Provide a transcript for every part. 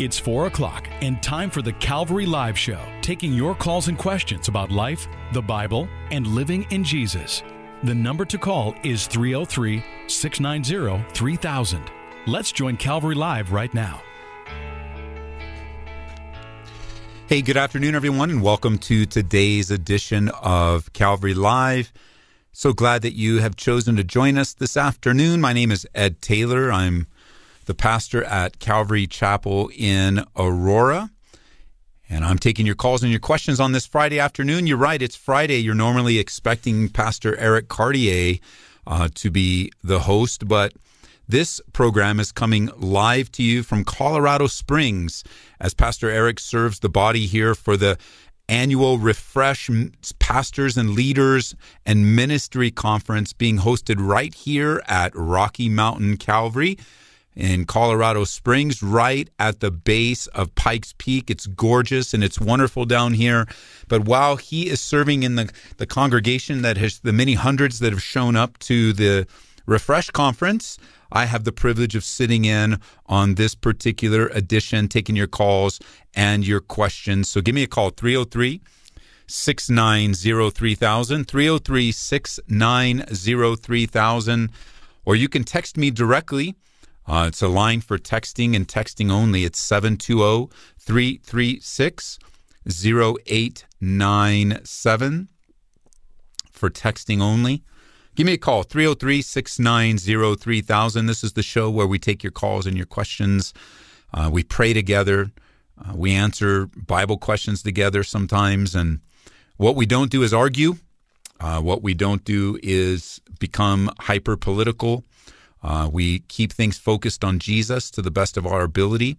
It's 4 o'clock and time for the Calvary Live Show, taking your calls and questions about life, the Bible, and living in Jesus. The number to call is 303 690 3000. Let's join Calvary Live right now. Hey, good afternoon, everyone, and welcome to today's edition of Calvary Live. So glad that you have chosen to join us this afternoon. My name is Ed Taylor. I'm the pastor at Calvary Chapel in Aurora. And I'm taking your calls and your questions on this Friday afternoon. You're right, it's Friday. You're normally expecting Pastor Eric Cartier uh, to be the host, but this program is coming live to you from Colorado Springs as Pastor Eric serves the body here for the annual Refresh Pastors and Leaders and Ministry Conference being hosted right here at Rocky Mountain Calvary in Colorado Springs, right at the base of Pikes Peak. It's gorgeous and it's wonderful down here. But while he is serving in the, the congregation that has the many hundreds that have shown up to the Refresh Conference, I have the privilege of sitting in on this particular edition, taking your calls and your questions. So give me a call, 303 690 3000, 303 690 3000, or you can text me directly uh, it's a line for texting and texting only. It's 720 336 0897 for texting only. Give me a call, 303 690 3000. This is the show where we take your calls and your questions. Uh, we pray together. Uh, we answer Bible questions together sometimes. And what we don't do is argue. Uh, what we don't do is become hyper political. Uh, we keep things focused on Jesus to the best of our ability.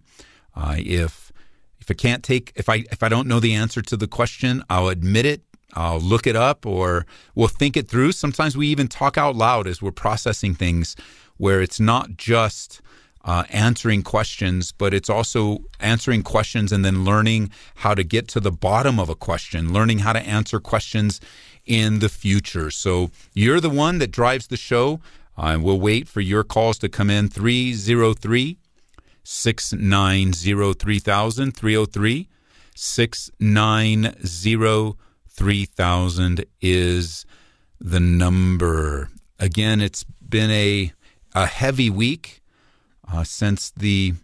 Uh, if if I can't take if I if I don't know the answer to the question, I'll admit it. I'll look it up or we'll think it through. Sometimes we even talk out loud as we're processing things, where it's not just uh, answering questions, but it's also answering questions and then learning how to get to the bottom of a question, learning how to answer questions in the future. So you're the one that drives the show. Uh, we'll wait for your calls to come in 303 690 3000. 303 690 3000 is the number. Again, it's been a, a heavy week uh, since the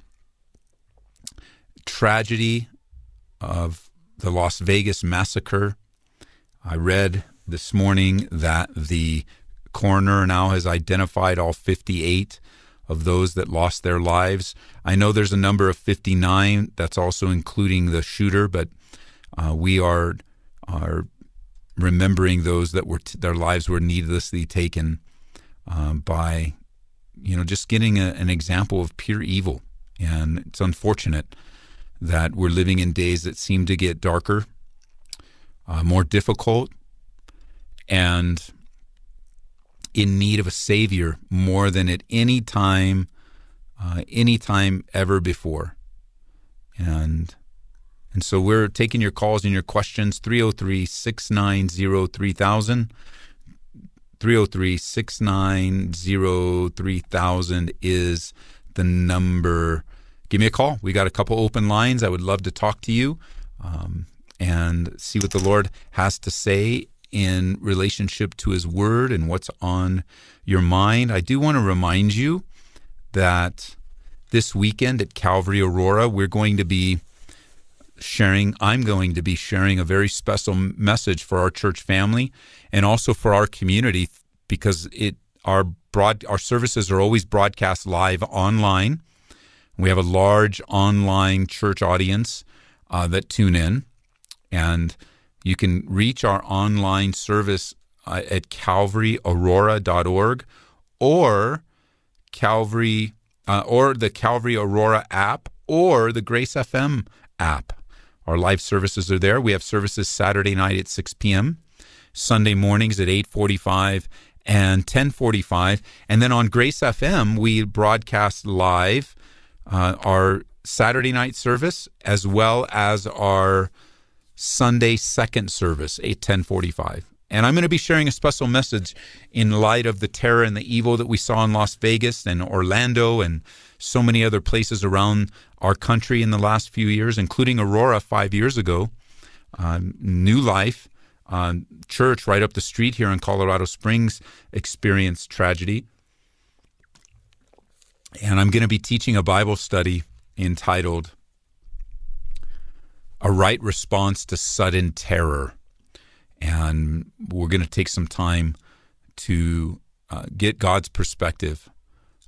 tragedy of the Las Vegas massacre. I read this morning that the coroner now has identified all 58 of those that lost their lives. I know there's a number of 59. That's also including the shooter, but uh, we are are remembering those that were t- their lives were needlessly taken um, by, you know, just getting a, an example of pure evil. And it's unfortunate that we're living in days that seem to get darker, uh, more difficult, and in need of a savior more than at any time, uh, any time ever before. And and so we're taking your calls and your questions 303 690 3000. 303 690 3000 is the number. Give me a call. We got a couple open lines. I would love to talk to you um, and see what the Lord has to say in relationship to His Word and what's on your mind. I do want to remind you that this weekend at Calvary Aurora, we're going to be sharing, I'm going to be sharing a very special message for our church family and also for our community because it our broad our services are always broadcast live online. We have a large online church audience uh, that tune in, and you can reach our online service uh, at calvaryaurora.org or Calvary uh, or the Calvary Aurora app or the Grace FM app. Our live services are there. We have services Saturday night at 6 p.m., Sunday mornings at 8:45 and 10:45, and then on Grace FM we broadcast live uh, our Saturday night service as well as our Sunday second service, 8 10 45. And I'm going to be sharing a special message in light of the terror and the evil that we saw in Las Vegas and Orlando and so many other places around our country in the last few years, including Aurora five years ago. Um, New Life um, Church right up the street here in Colorado Springs experienced tragedy. And I'm going to be teaching a Bible study entitled A Right Response to Sudden Terror. And we're going to take some time to uh, get God's perspective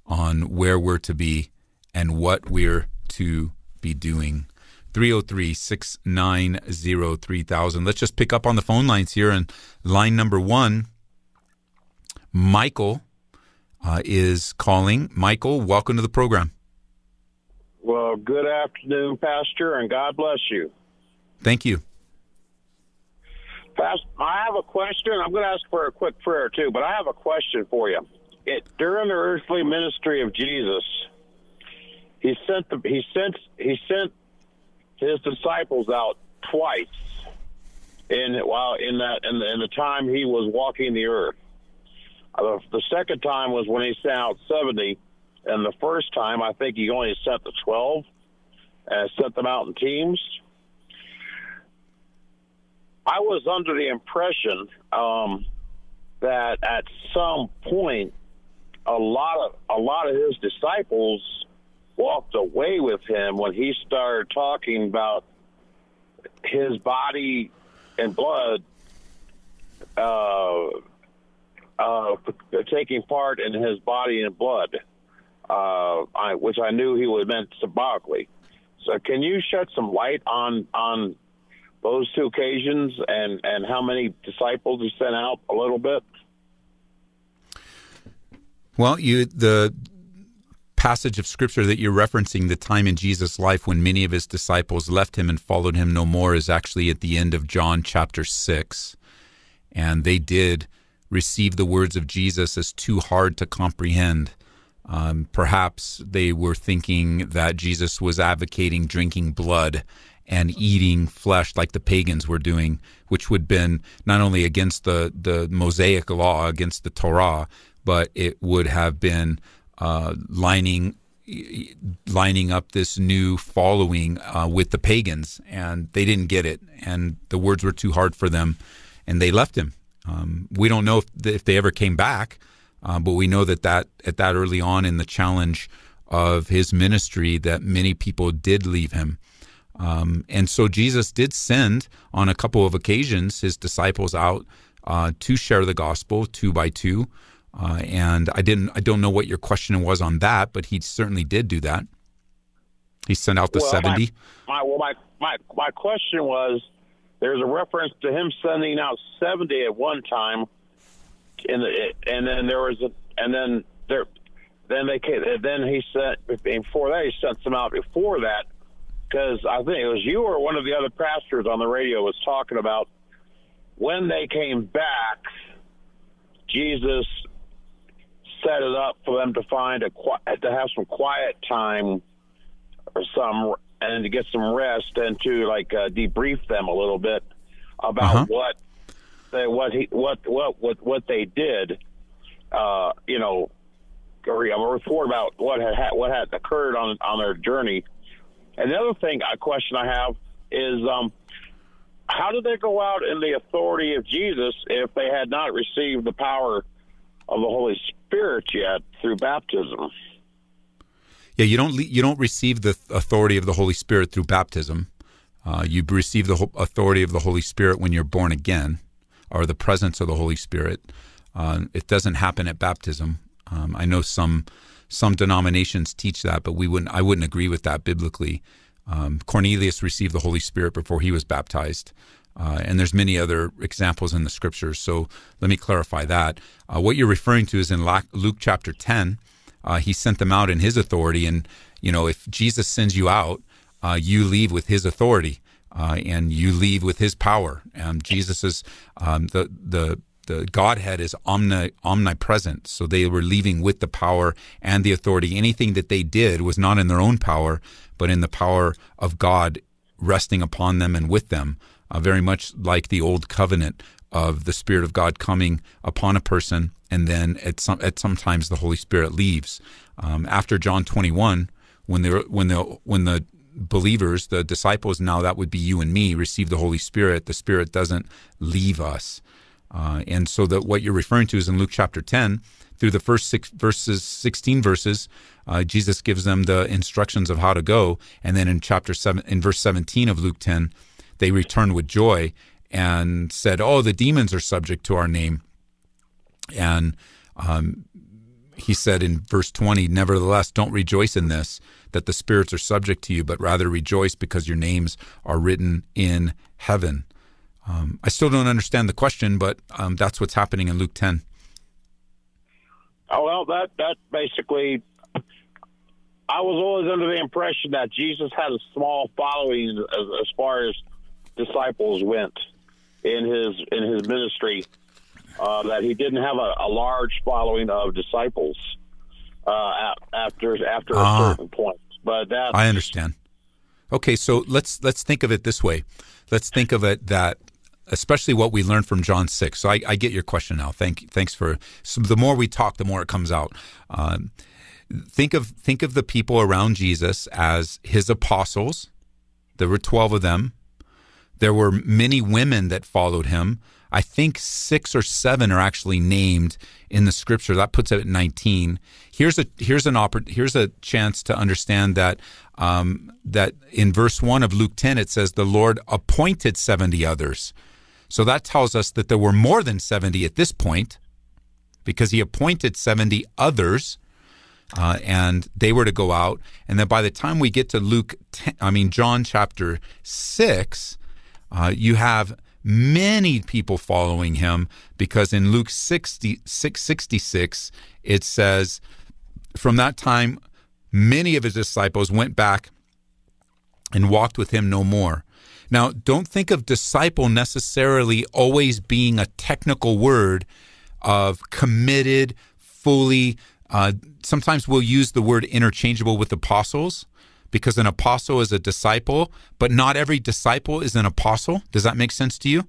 on where we're to be and what we're to be doing. 303 690 3000. Let's just pick up on the phone lines here. And line number one, Michael uh, is calling. Michael, welcome to the program. Well, good afternoon, Pastor, and God bless you. Thank you. I have a question. I'm going to ask for a quick prayer too, but I have a question for you. It, during the earthly ministry of Jesus, he sent the he sent he sent his disciples out twice in while in that in the, in the time he was walking the earth. Uh, the second time was when he sent out seventy, and the first time I think he only sent the twelve and sent them out in teams. I was under the impression um, that at some point, a lot of a lot of his disciples walked away with him when he started talking about his body and blood uh, uh, taking part in his body and blood, uh, I, which I knew he was meant symbolically. So, can you shed some light on on those two occasions and and how many disciples he sent out a little bit? Well, you the passage of scripture that you're referencing, the time in Jesus' life when many of his disciples left him and followed him no more, is actually at the end of John chapter 6. And they did receive the words of Jesus as too hard to comprehend. Um, perhaps they were thinking that Jesus was advocating drinking blood and eating flesh like the pagans were doing, which would have been not only against the, the Mosaic law, against the Torah, but it would have been uh, lining lining up this new following uh, with the pagans, and they didn't get it, and the words were too hard for them, and they left him. Um, we don't know if, if they ever came back, uh, but we know that, that at that early on in the challenge of his ministry, that many people did leave him. Um, and so Jesus did send on a couple of occasions his disciples out uh, to share the gospel two by two. Uh, and I didn't. I don't know what your question was on that, but he certainly did do that. He sent out the well, seventy. My, my, well, my my my question was: there's a reference to him sending out seventy at one time, and and then there was a and then there then they came, then he sent before that he sent some out before that because I think it was you or one of the other pastors on the radio was talking about when they came back. Jesus set it up for them to find a to have some quiet time or some and to get some rest and to like uh, debrief them a little bit about uh-huh. what they what he what what what what they did. Uh, you know, or a report about what had what had occurred on on their journey. And the other thing, a question I have is, um, how did they go out in the authority of Jesus if they had not received the power of the Holy Spirit yet through baptism. Yeah, you don't you don't receive the authority of the Holy Spirit through baptism. Uh, you receive the authority of the Holy Spirit when you're born again, or the presence of the Holy Spirit. Uh, it doesn't happen at baptism. Um, I know some some denominations teach that, but we wouldn't. I wouldn't agree with that biblically. Um, Cornelius received the Holy Spirit before he was baptized. Uh, and there's many other examples in the scriptures. So let me clarify that. Uh, what you're referring to is in Luke chapter 10. Uh, he sent them out in his authority, and you know if Jesus sends you out, uh, you leave with his authority, uh, and you leave with his power. And Jesus is um, the the the Godhead is omni, omnipresent. So they were leaving with the power and the authority. Anything that they did was not in their own power, but in the power of God resting upon them and with them uh, very much like the old covenant of the Spirit of God coming upon a person, and then at some at sometimes the Holy Spirit leaves. um, after John 21, when the when the when the believers, the disciples, now that would be you and me, receive the Holy Spirit. The Spirit doesn't leave us, uh, and so that what you're referring to is in Luke chapter 10 through the first six verses, 16 verses, uh, Jesus gives them the instructions of how to go, and then in chapter seven, in verse 17 of Luke 10, they returned with joy and said, "Oh, the demons are subject to our name." And um, he said in verse 20, Nevertheless, don't rejoice in this, that the spirits are subject to you, but rather rejoice because your names are written in heaven. Um, I still don't understand the question, but um, that's what's happening in Luke 10. Oh, well, that, that basically, I was always under the impression that Jesus had a small following as, as far as disciples went in his in his ministry uh, that he didn't have a, a, large following of disciples uh, after after a uh, certain point. But that I understand. Okay, so let's let's think of it this way. Let's think of it that especially what we learned from John six. So I, I get your question now. Thank thanks for. So the more we talk, the more it comes out. Um, think of think of the people around Jesus as his apostles. There were twelve of them. There were many women that followed him. I think six or seven are actually named in the scripture. That puts it at 19. Here's a here's an oppor- here's a chance to understand that um, that in verse one of Luke 10 it says the Lord appointed 70 others. So that tells us that there were more than 70 at this point, because He appointed 70 others. Uh, and they were to go out. And then by the time we get to Luke, 10, I mean John chapter six, uh, you have many people following him because in Luke 60, 666, it says, From that time, many of his disciples went back and walked with him no more. Now, don't think of disciple necessarily always being a technical word of committed, fully. Uh, sometimes we'll use the word interchangeable with apostles because an apostle is a disciple, but not every disciple is an apostle. Does that make sense to you?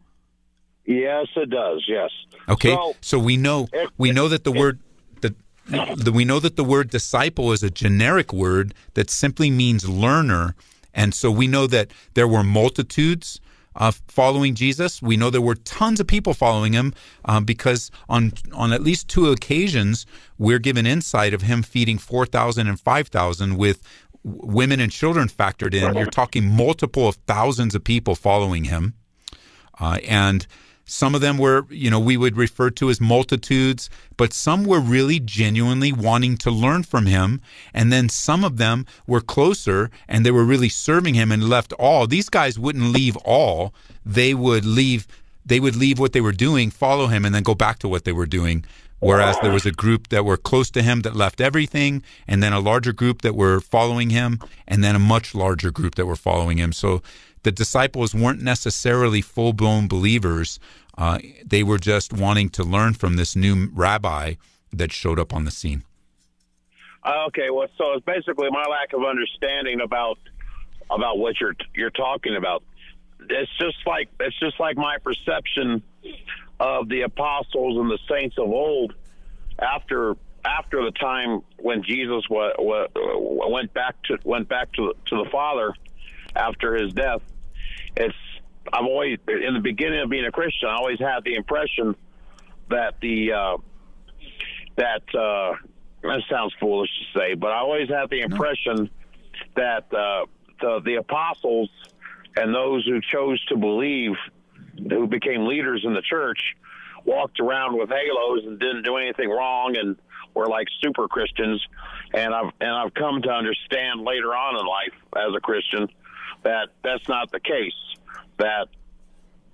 Yes, it does. Yes. Okay. So, so we know it, we know that the it, word the we know that the word disciple is a generic word that simply means learner, and so we know that there were multitudes uh, following Jesus. We know there were tons of people following him um, because on on at least two occasions we're given insight of him feeding four thousand and five thousand with women and children factored in, you're talking multiple of thousands of people following him. Uh, and some of them were, you know, we would refer to as multitudes, but some were really genuinely wanting to learn from him. And then some of them were closer and they were really serving him and left all. These guys wouldn't leave all. They would leave they would leave what they were doing, follow him, and then go back to what they were doing Whereas there was a group that were close to him that left everything, and then a larger group that were following him, and then a much larger group that were following him. So the disciples weren't necessarily full blown believers. Uh, they were just wanting to learn from this new rabbi that showed up on the scene. Uh, okay, well, so it's basically my lack of understanding about about what you're you're talking about. It's just like it's just like my perception of the apostles and the saints of old after after the time when Jesus went back to went back to to the Father after his death. It's I've always in the beginning of being a Christian, I always had the impression that the uh, that uh, that sounds foolish to say, but I always had the impression that uh, the the apostles and those who chose to believe who became leaders in the church walked around with halos and didn't do anything wrong and were like super Christians. And I've and I've come to understand later on in life as a Christian that that's not the case. That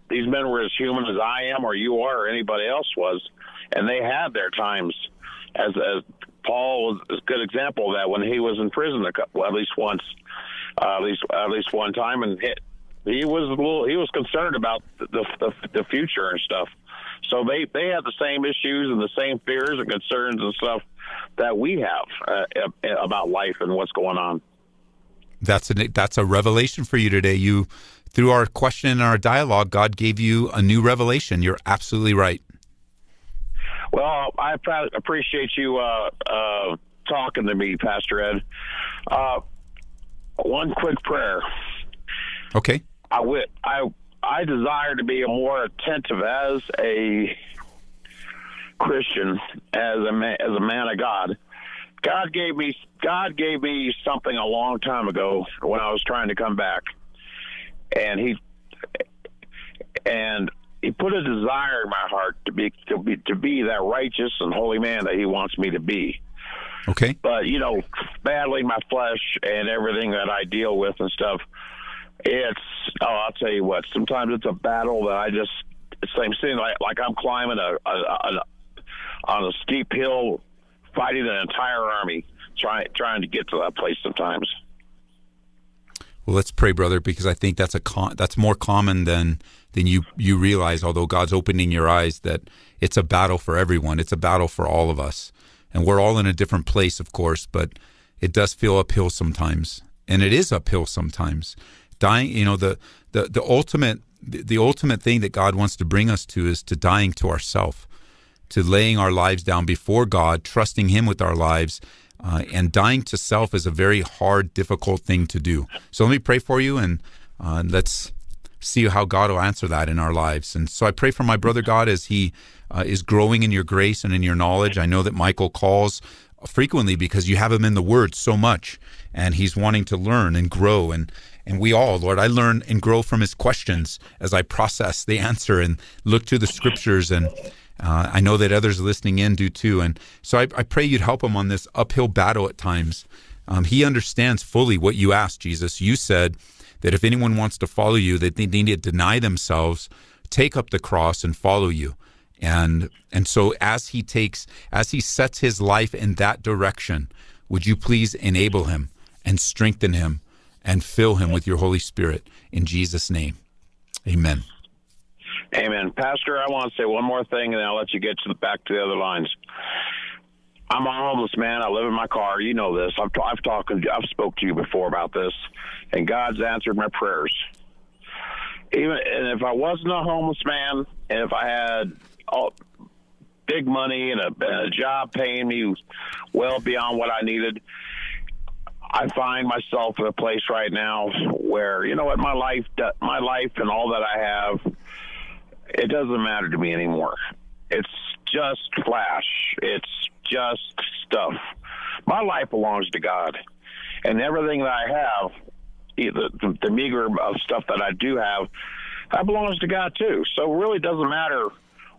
these men were as human as I am, or you are, or anybody else was, and they had their times. As, as Paul was a good example of that when he was in prison, a couple, at least once, uh, at least at least one time, and hit, he was a little he was concerned about the, the the future and stuff. So they they have the same issues and the same fears and concerns and stuff that we have uh, about life and what's going on. That's a that's a revelation for you today. You through our question and our dialogue, God gave you a new revelation. You're absolutely right. Well, I appreciate you uh, uh, talking to me, Pastor Ed. Uh, one quick prayer. Okay. I, w- I, I desire to be more attentive as a Christian, as a man, as a man of God. God gave me God gave me something a long time ago when I was trying to come back, and he and he put a desire in my heart to be to be to be that righteous and holy man that he wants me to be. Okay. But you know, battling my flesh and everything that I deal with and stuff, it's oh, I'll tell you what. Sometimes it's a battle that I just same thing like like I'm climbing a, a, a on a steep hill, fighting an entire army, trying trying to get to that place sometimes. Well, let's pray, brother, because I think that's a con- that's more common than than you you realize. Although God's opening your eyes that it's a battle for everyone, it's a battle for all of us, and we're all in a different place, of course. But it does feel uphill sometimes, and it is uphill sometimes. Dying, you know, the the the ultimate the, the ultimate thing that God wants to bring us to is to dying to ourself, to laying our lives down before God, trusting Him with our lives, uh, and dying to self is a very hard, difficult thing to do. So let me pray for you, and uh, let's see how God will answer that in our lives. And so I pray for my brother God as he uh, is growing in your grace and in your knowledge. I know that Michael calls frequently because you have him in the Word so much, and he's wanting to learn and grow. And and we all, Lord, I learn and grow from his questions as I process the answer and look to the Scriptures and. Uh, I know that others listening in do too. And so I, I pray you'd help him on this uphill battle at times. Um, he understands fully what you asked, Jesus. You said that if anyone wants to follow you, that they need to deny themselves, take up the cross, and follow you. And and so as he takes, as he sets his life in that direction, would you please enable him and strengthen him and fill him with your Holy Spirit in Jesus' name. Amen. Amen. Pastor, I want to say one more thing, and then I'll let you get to the back to the other lines. I'm a homeless man. I live in my car. You know this. I've, I've talked. I've spoke to you before about this, and God's answered my prayers. Even and if I wasn't a homeless man, and if I had all, big money and a, and a job paying me well beyond what I needed, I find myself in a place right now where you know what my life, my life, and all that I have it doesn't matter to me anymore. It's just flash. It's just stuff. My life belongs to God, and everything that I have, the, the, meager of stuff that I do have, that belongs to God too. So it really doesn't matter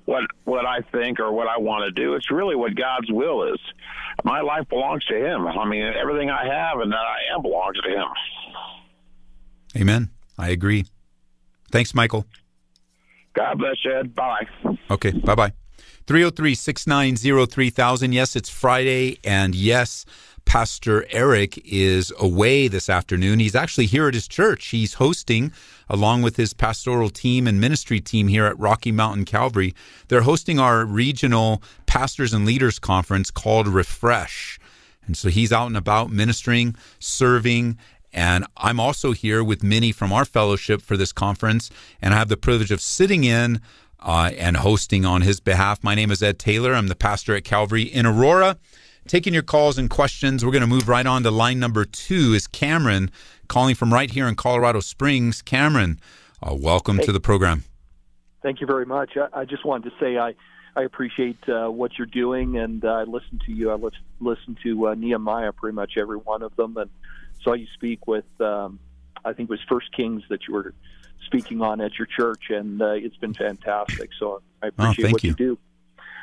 what what I think or what I want to do. It's really what God's will is. My life belongs to Him. I mean, everything I have and that I am belongs to Him. Amen. I agree. Thanks, Michael. God bless you, Ed. Bye. Okay, bye bye. 303 690 3000. Yes, it's Friday. And yes, Pastor Eric is away this afternoon. He's actually here at his church. He's hosting, along with his pastoral team and ministry team here at Rocky Mountain Calvary, they're hosting our regional pastors and leaders conference called Refresh. And so he's out and about ministering, serving, and I'm also here with many from our fellowship for this conference, and I have the privilege of sitting in uh, and hosting on his behalf. My name is Ed Taylor. I'm the pastor at Calvary in Aurora. Taking your calls and questions, we're going to move right on to line number two. Is Cameron calling from right here in Colorado Springs? Cameron, uh, welcome hey. to the program. Thank you very much. I, I just wanted to say I I appreciate uh, what you're doing, and uh, I listen to you. I listen to uh, Nehemiah pretty much every one of them, and saw you speak with, um, I think it was First Kings that you were speaking on at your church, and uh, it's been fantastic. So I oh, appreciate oh, what you. you do.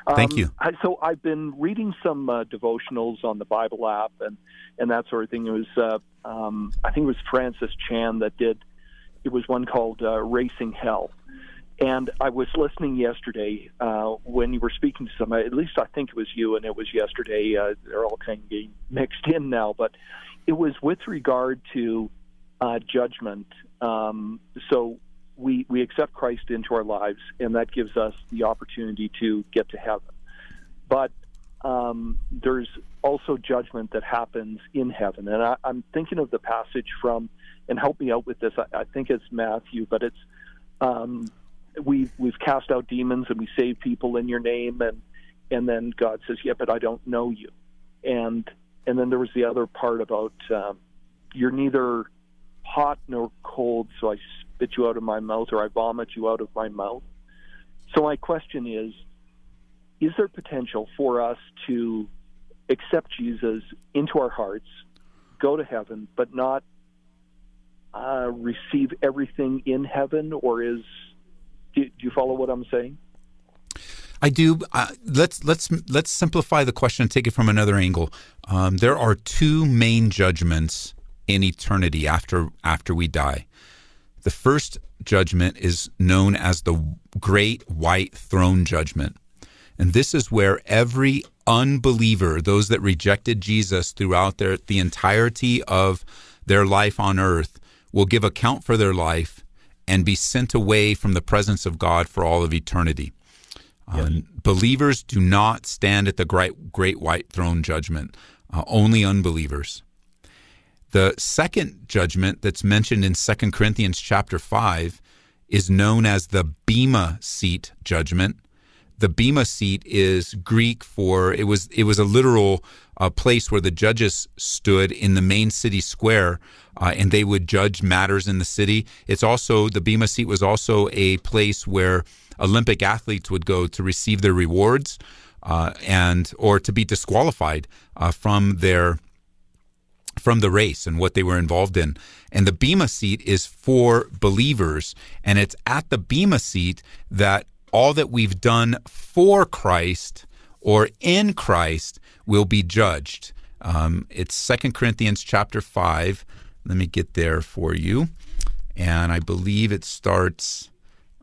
Um, thank you. I, so I've been reading some uh, devotionals on the Bible app and and that sort of thing. It was uh, um, I think it was Francis Chan that did. It was one called uh, Erasing Hell, and I was listening yesterday uh, when you were speaking to somebody. At least I think it was you, and it was yesterday. Uh, they're all kind of getting mixed in now, but it was with regard to uh, judgment. Um, so we we accept Christ into our lives, and that gives us the opportunity to get to heaven. But um, there's also judgment that happens in heaven, and I, am thinking of the passage from, and help me out with this. I, I think it's Matthew, but it's um, we we've cast out demons and we save people in your name, and and then God says, "Yeah, but I don't know you," and and then there was the other part about um, you're neither hot nor cold, so I spit you out of my mouth or I vomit you out of my mouth. So my question is: Is there potential for us to accept Jesus into our hearts, go to heaven, but not uh, receive everything in heaven, or is do, do you follow what I'm saying? I do. Uh, let's let's let's simplify the question and take it from another angle. Um, there are two main judgments in eternity after after we die. The first judgment is known as the Great White Throne Judgment, and this is where every unbeliever, those that rejected Jesus throughout their the entirety of their life on earth, will give account for their life and be sent away from the presence of God for all of eternity. Yes. Uh, believers do not stand at the great, great white throne judgment, uh, only unbelievers. The second judgment that's mentioned in 2 Corinthians chapter 5 is known as the Bema seat judgment. The Bema seat is Greek for it was it was a literal uh, place where the judges stood in the main city square uh, and they would judge matters in the city. It's also the Bema seat was also a place where Olympic athletes would go to receive their rewards uh, and or to be disqualified uh, from their from the race and what they were involved in. And the Bema seat is for believers, and it's at the Bema seat that all that we've done for Christ or in Christ will be judged. Um, it's Second Corinthians chapter five. Let me get there for you, and I believe it starts.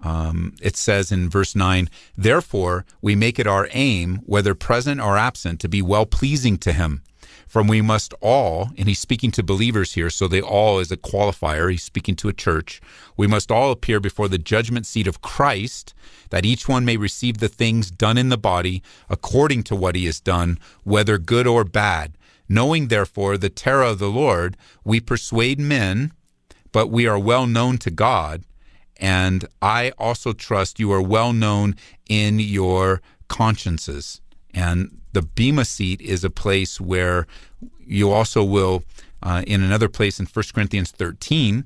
Um, it says in verse 9, Therefore, we make it our aim, whether present or absent, to be well pleasing to him. From we must all, and he's speaking to believers here, so they all is a qualifier, he's speaking to a church. We must all appear before the judgment seat of Christ, that each one may receive the things done in the body according to what he has done, whether good or bad. Knowing therefore the terror of the Lord, we persuade men, but we are well known to God and I also trust you are well known in your consciences. And the Bema seat is a place where you also will, uh, in another place in 1 Corinthians 13,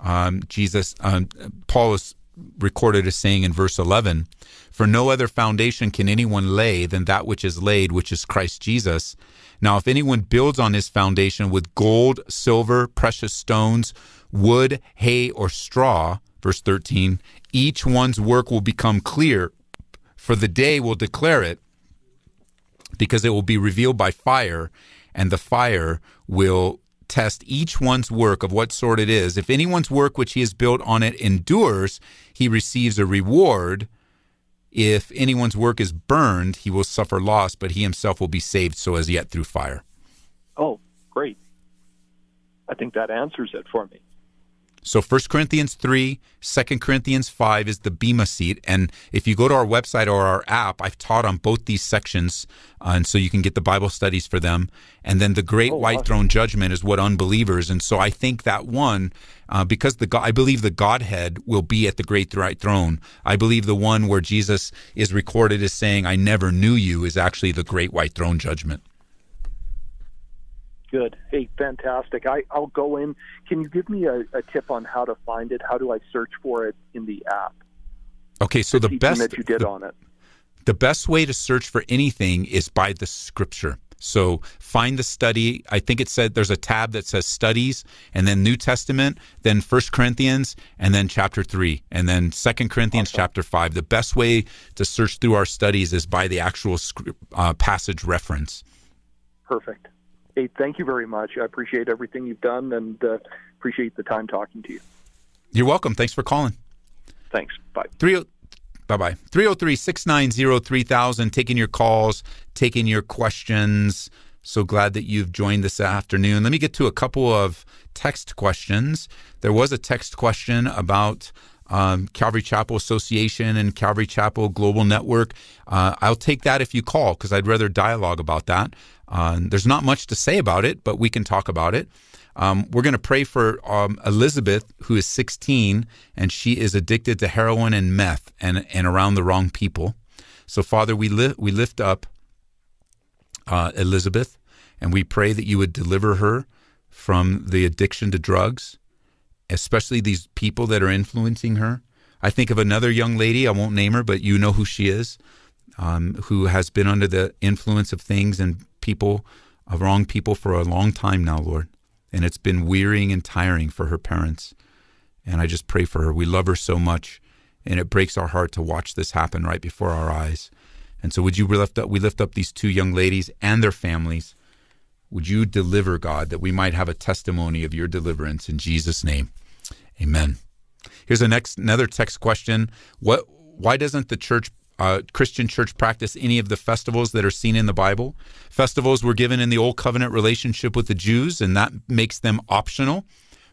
um, Jesus, um, Paul is recorded as saying in verse 11, For no other foundation can anyone lay than that which is laid, which is Christ Jesus. Now, if anyone builds on his foundation with gold, silver, precious stones, wood, hay, or straw, verse 13, each one's work will become clear, for the day will declare it, because it will be revealed by fire, and the fire will test each one's work of what sort it is. If anyone's work which he has built on it endures, he receives a reward. If anyone's work is burned, he will suffer loss, but he himself will be saved so as yet through fire. Oh, great. I think that answers it for me. So 1 Corinthians 3, 2 Corinthians 5 is the Bema seat. And if you go to our website or our app, I've taught on both these sections. Uh, and so you can get the Bible studies for them. And then the Great oh, White awesome. Throne Judgment is what unbelievers. And so I think that one, uh, because the I believe the Godhead will be at the Great White Throne. I believe the one where Jesus is recorded as saying, I never knew you, is actually the Great White Throne Judgment. Good. Hey, fantastic. I, I'll go in. Can you give me a, a tip on how to find it? How do I search for it in the app? Okay, so the, the best that you did the, on it. The best way to search for anything is by the scripture. So find the study. I think it said there's a tab that says studies and then New Testament, then First Corinthians, and then chapter three, and then Second Corinthians awesome. chapter five. The best way to search through our studies is by the actual uh, passage reference. Perfect. Hey, thank you very much. I appreciate everything you've done and uh, appreciate the time talking to you. You're welcome. Thanks for calling. Thanks. Bye. Three. Bye bye. 303 690 3000. Taking your calls, taking your questions. So glad that you've joined this afternoon. Let me get to a couple of text questions. There was a text question about um, Calvary Chapel Association and Calvary Chapel Global Network. Uh, I'll take that if you call because I'd rather dialogue about that. Uh, there's not much to say about it, but we can talk about it. Um, we're going to pray for um, Elizabeth, who is 16, and she is addicted to heroin and meth and, and around the wrong people. So, Father, we, li- we lift up uh, Elizabeth And we pray that you would deliver her from the addiction to drugs, especially these people that are influencing her. I think of another young lady, I won't name her, but you know who she is, um, who has been under the influence of things and people, of wrong people for a long time now, Lord. And it's been wearying and tiring for her parents. And I just pray for her. We love her so much. And it breaks our heart to watch this happen right before our eyes. And so, would you lift up? We lift up these two young ladies and their families. Would you deliver, God, that we might have a testimony of your deliverance in Jesus' name? Amen. Here's a next another text question. What? Why doesn't the church, uh, Christian church, practice any of the festivals that are seen in the Bible? Festivals were given in the Old Covenant relationship with the Jews, and that makes them optional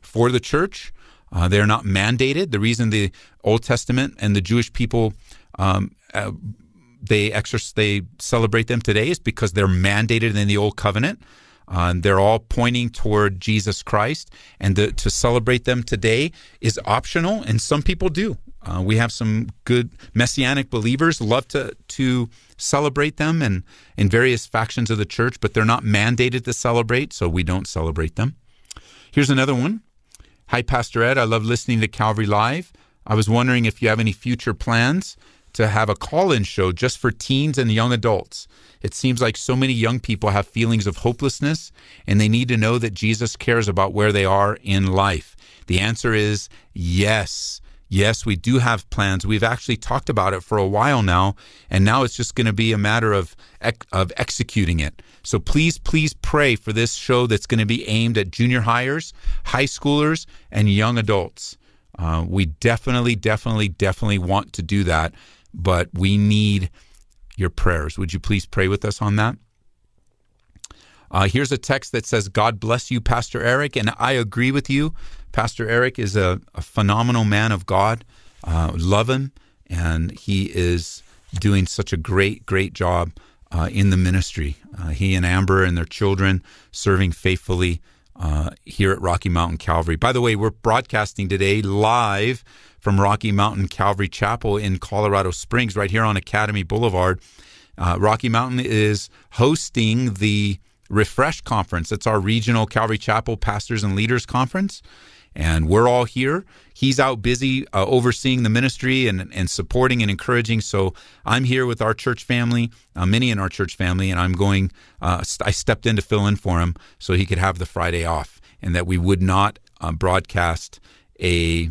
for the church. Uh, they're not mandated. The reason the Old Testament and the Jewish people um, uh, they exercise, they celebrate them today is because they're mandated in the Old Covenant. Uh, they're all pointing toward Jesus Christ, and the, to celebrate them today is optional, and some people do. Uh, we have some good messianic believers love to to celebrate them, and in various factions of the church, but they're not mandated to celebrate, so we don't celebrate them. Here's another one. Hi, Pastor Ed. I love listening to Calvary Live. I was wondering if you have any future plans to have a call in show just for teens and young adults. It seems like so many young people have feelings of hopelessness and they need to know that Jesus cares about where they are in life. The answer is yes. Yes, we do have plans. We've actually talked about it for a while now, and now it's just going to be a matter of of executing it. So please, please pray for this show that's going to be aimed at junior hires, high schoolers, and young adults. Uh, we definitely, definitely, definitely want to do that but we need your prayers. Would you please pray with us on that? Uh, here's a text that says, God bless you, Pastor Eric. And I agree with you. Pastor Eric is a, a phenomenal man of God. Uh, love him. And he is doing such a great, great job uh, in the ministry. Uh, he and Amber and their children serving faithfully uh, here at Rocky Mountain Calvary. By the way, we're broadcasting today live from Rocky Mountain Calvary Chapel in Colorado Springs, right here on Academy Boulevard. Uh, Rocky Mountain is hosting the Refresh Conference. It's our regional Calvary Chapel Pastors and Leaders Conference. And we're all here. He's out busy uh, overseeing the ministry and, and supporting and encouraging. So I'm here with our church family, uh, many in our church family, and I'm going. Uh, I stepped in to fill in for him so he could have the Friday off, and that we would not uh, broadcast a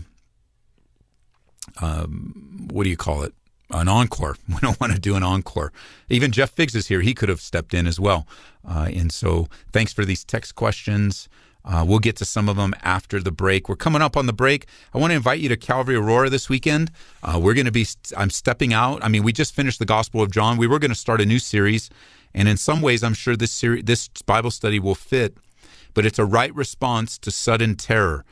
um, what do you call it? An encore. We don't want to do an encore. Even Jeff Figs is here. He could have stepped in as well. Uh, and so, thanks for these text questions. Uh, we'll get to some of them after the break. We're coming up on the break. I want to invite you to Calvary Aurora this weekend. Uh, we're going to be, I'm stepping out. I mean, we just finished the Gospel of John. We were going to start a new series. And in some ways, I'm sure this series, this Bible study will fit, but it's a right response to sudden terror.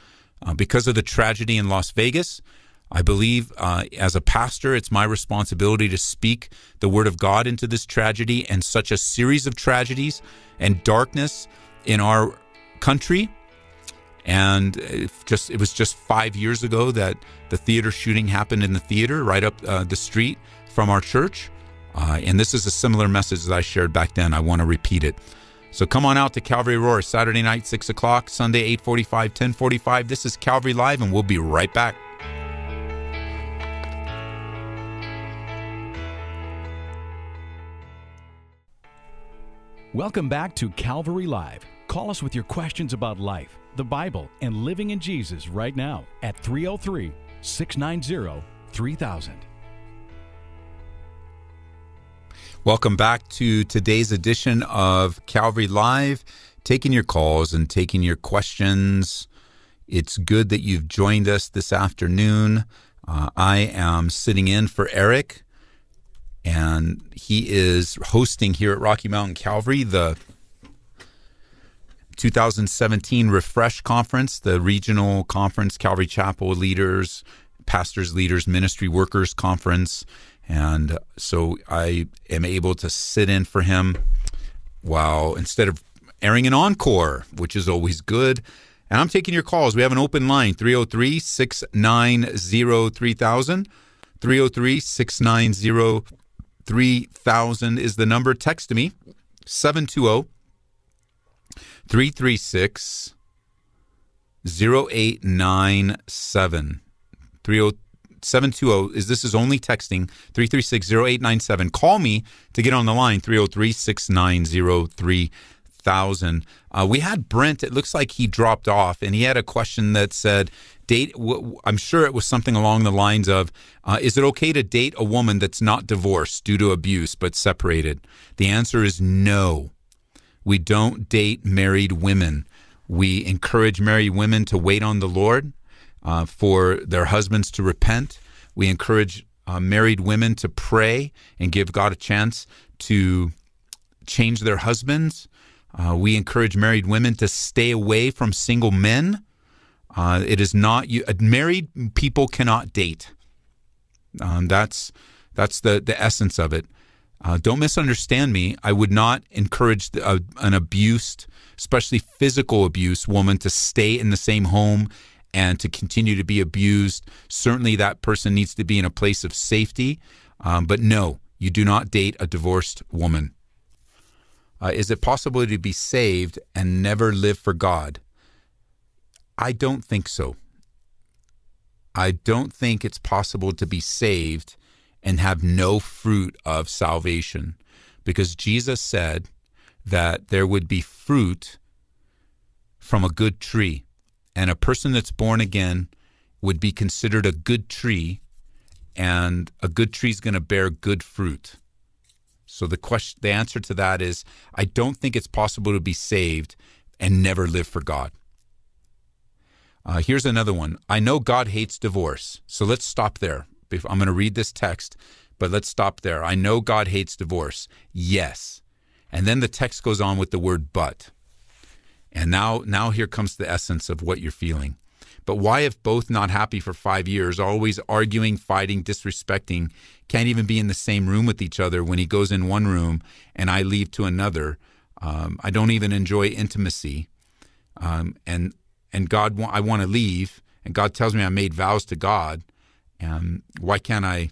Uh, because of the tragedy in Las Vegas, I believe uh, as a pastor, it's my responsibility to speak the word of God into this tragedy and such a series of tragedies and darkness in our country. And just it was just five years ago that the theater shooting happened in the theater right up uh, the street from our church. Uh, and this is a similar message that I shared back then. I want to repeat it. So come on out to Calvary Aurora Saturday night, six o'clock, Sunday, eight forty-five, ten forty-five. This is Calvary Live, and we'll be right back. Welcome back to Calvary Live. Call us with your questions about life, the Bible, and living in Jesus right now at 303 690 3000. Welcome back to today's edition of Calvary Live, taking your calls and taking your questions. It's good that you've joined us this afternoon. Uh, I am sitting in for Eric and he is hosting here at Rocky Mountain Calvary the 2017 Refresh Conference, the regional conference, Calvary Chapel leaders, pastors, leaders, ministry workers conference. And so I am able to sit in for him while instead of airing an encore, which is always good. And I'm taking your calls. We have an open line 303 690 3000. 303 690 3000 is the number. Text me 720 336 0897. 720 is this is only texting 336-0897 call me to get on the line 303-690-3000 uh, we had brent it looks like he dropped off and he had a question that said date i'm sure it was something along the lines of uh, is it okay to date a woman that's not divorced due to abuse but separated? The answer is no we don't date married women we encourage married women to wait on the lord uh, for their husbands to repent. We encourage uh, married women to pray and give God a chance to change their husbands. Uh, we encourage married women to stay away from single men. Uh, it is not you. Uh, married people cannot date. Um, that's that's the the essence of it. Uh, don't misunderstand me. I would not encourage the, uh, an abused, especially physical abuse, woman to stay in the same home and to continue to be abused. Certainly, that person needs to be in a place of safety. Um, but no, you do not date a divorced woman. Uh, is it possible to be saved and never live for God? I don't think so. I don't think it's possible to be saved and have no fruit of salvation. Because Jesus said that there would be fruit from a good tree and a person that's born again would be considered a good tree and a good tree is going to bear good fruit. So the question the answer to that is i don't think it's possible to be saved and never live for god. Uh, here's another one. I know god hates divorce so let's stop there i'm going to read this text but let's stop there i know god hates divorce yes and then the text goes on with the word but and now, now here comes the essence of what you're feeling. But why, if both not happy for five years, always arguing, fighting, disrespecting, can't even be in the same room with each other when he goes in one room and I leave to another? Um, I don't even enjoy intimacy, um, and and God, I want to leave, and God tells me I made vows to God, and why can't I?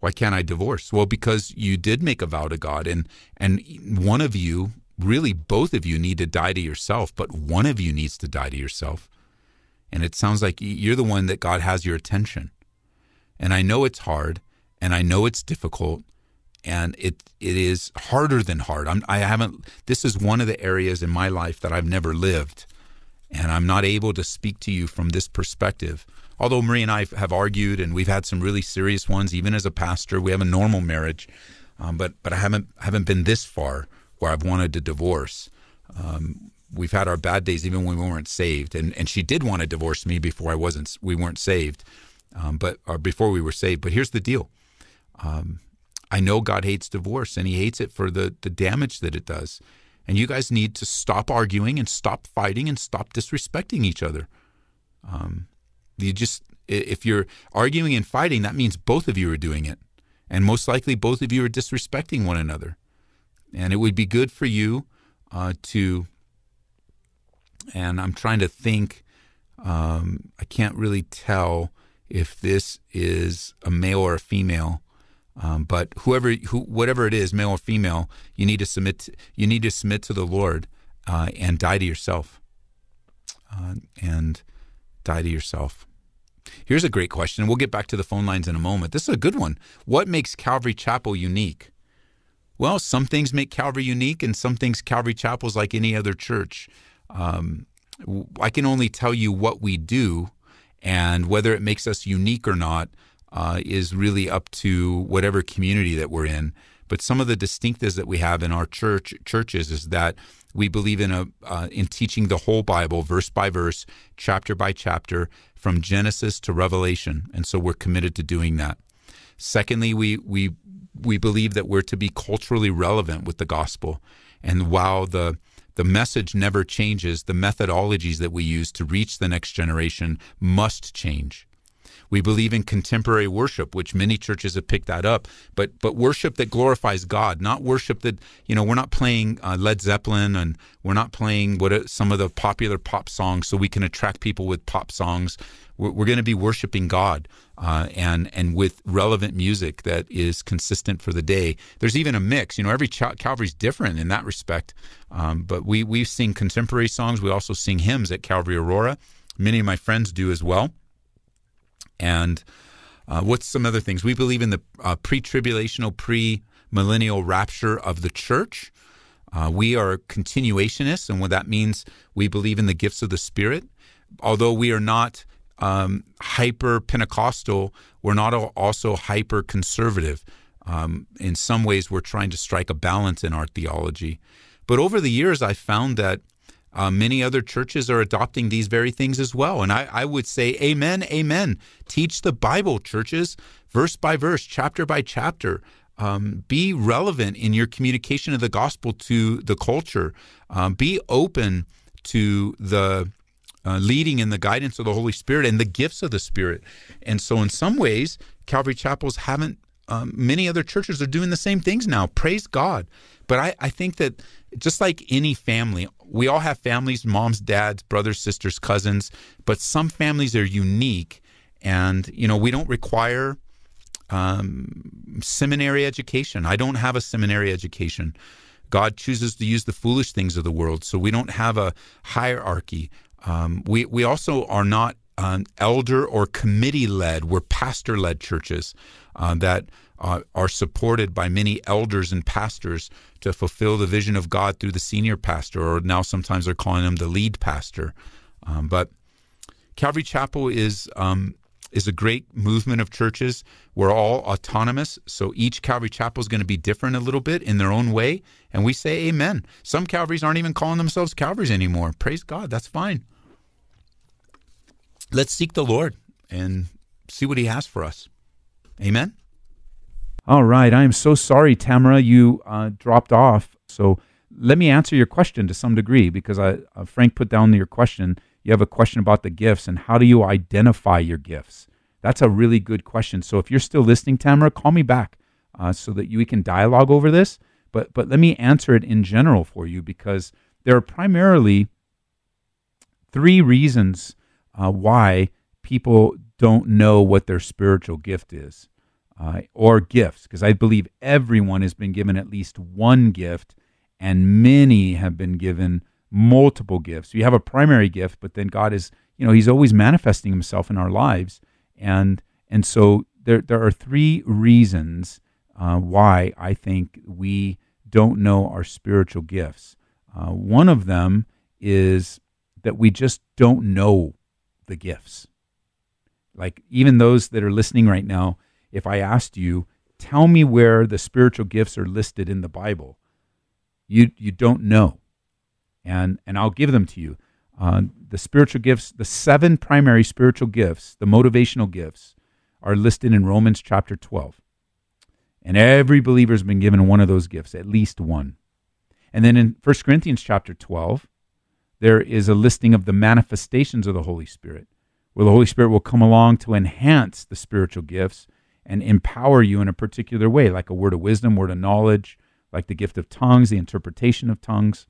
Why can't I divorce? Well, because you did make a vow to God, and and one of you really both of you need to die to yourself, but one of you needs to die to yourself. And it sounds like you're the one that God has your attention. And I know it's hard and I know it's difficult and it it is harder than hard. I'm, I haven't this is one of the areas in my life that I've never lived and I'm not able to speak to you from this perspective. Although Marie and I have argued and we've had some really serious ones even as a pastor, we have a normal marriage. Um, but but I haven't haven't been this far where I've wanted to divorce. Um, we've had our bad days even when we weren't saved, and and she did want to divorce me before I wasn't. We weren't saved, um, but or before we were saved. But here's the deal. Um, I know God hates divorce, and He hates it for the the damage that it does. And you guys need to stop arguing and stop fighting and stop disrespecting each other. Um, you just if you're arguing and fighting, that means both of you are doing it, and most likely both of you are disrespecting one another. And it would be good for you uh, to, and I'm trying to think, um, I can't really tell if this is a male or a female. Um, but whoever, who, whatever it is, male or female, you need to submit. To, you need to submit to the Lord uh, and die to yourself, uh, and die to yourself. Here's a great question. We'll get back to the phone lines in a moment. This is a good one. What makes Calvary Chapel unique? Well, some things make Calvary unique, and some things Calvary Chapel is like any other church. Um, I can only tell you what we do, and whether it makes us unique or not uh, is really up to whatever community that we're in. But some of the distinctives that we have in our church churches is that we believe in a uh, in teaching the whole Bible, verse by verse, chapter by chapter, from Genesis to Revelation, and so we're committed to doing that. Secondly, we we we believe that we're to be culturally relevant with the gospel. And while the the message never changes, the methodologies that we use to reach the next generation must change. We believe in contemporary worship, which many churches have picked that up, but but worship that glorifies God, not worship that you know we're not playing uh, Led Zeppelin and we're not playing what some of the popular pop songs so we can attract people with pop songs. We're, we're going to be worshiping God uh, and and with relevant music that is consistent for the day. There's even a mix. You know, every Ch- Calvary's different in that respect. Um, but we we sing contemporary songs. We also sing hymns at Calvary Aurora. Many of my friends do as well. And uh, what's some other things? We believe in the uh, pre tribulational, pre millennial rapture of the church. Uh, we are continuationists, and what that means, we believe in the gifts of the Spirit. Although we are not um, hyper Pentecostal, we're not also hyper conservative. Um, in some ways, we're trying to strike a balance in our theology. But over the years, I found that uh, many other churches are adopting these very things as well. And I, I would say, Amen, Amen. Teach the Bible, churches, verse by verse, chapter by chapter. Um, be relevant in your communication of the gospel to the culture. Um, be open to the uh, leading and the guidance of the Holy Spirit and the gifts of the Spirit. And so, in some ways, Calvary Chapels haven't, um, many other churches are doing the same things now. Praise God. But I, I think that just like any family, we all have families moms, dads, brothers, sisters, cousins, but some families are unique. And, you know, we don't require um, seminary education. I don't have a seminary education. God chooses to use the foolish things of the world. So we don't have a hierarchy. Um, we, we also are not um, elder or committee led. We're pastor led churches uh, that uh, are supported by many elders and pastors to fulfill the vision of God through the senior pastor, or now sometimes they're calling him the lead pastor. Um, but Calvary Chapel is um, is a great movement of churches. We're all autonomous, so each Calvary Chapel is going to be different a little bit in their own way, and we say Amen. Some Calvaries aren't even calling themselves Calvaries anymore. Praise God, that's fine. Let's seek the Lord and see what He has for us. Amen. All right. I am so sorry, Tamara, you uh, dropped off. So let me answer your question to some degree because I, uh, Frank put down your question. You have a question about the gifts and how do you identify your gifts? That's a really good question. So if you're still listening, Tamara, call me back uh, so that you, we can dialogue over this. But but let me answer it in general for you because there are primarily three reasons uh, why people don't know what their spiritual gift is uh, or gifts, because I believe everyone has been given at least one gift, and many have been given multiple gifts. You have a primary gift, but then God is, you know, He's always manifesting Himself in our lives, and and so there there are three reasons uh, why I think we don't know our spiritual gifts. Uh, one of them is that we just don't know the gifts. Like even those that are listening right now, if I asked you, tell me where the spiritual gifts are listed in the Bible, you you don't know, and and I'll give them to you. Uh, the spiritual gifts, the seven primary spiritual gifts, the motivational gifts, are listed in Romans chapter 12. And every believer has been given one of those gifts, at least one. And then in 1 Corinthians chapter 12, there is a listing of the manifestations of the Holy Spirit, where the Holy Spirit will come along to enhance the spiritual gifts and empower you in a particular way, like a word of wisdom, word of knowledge, like the gift of tongues, the interpretation of tongues.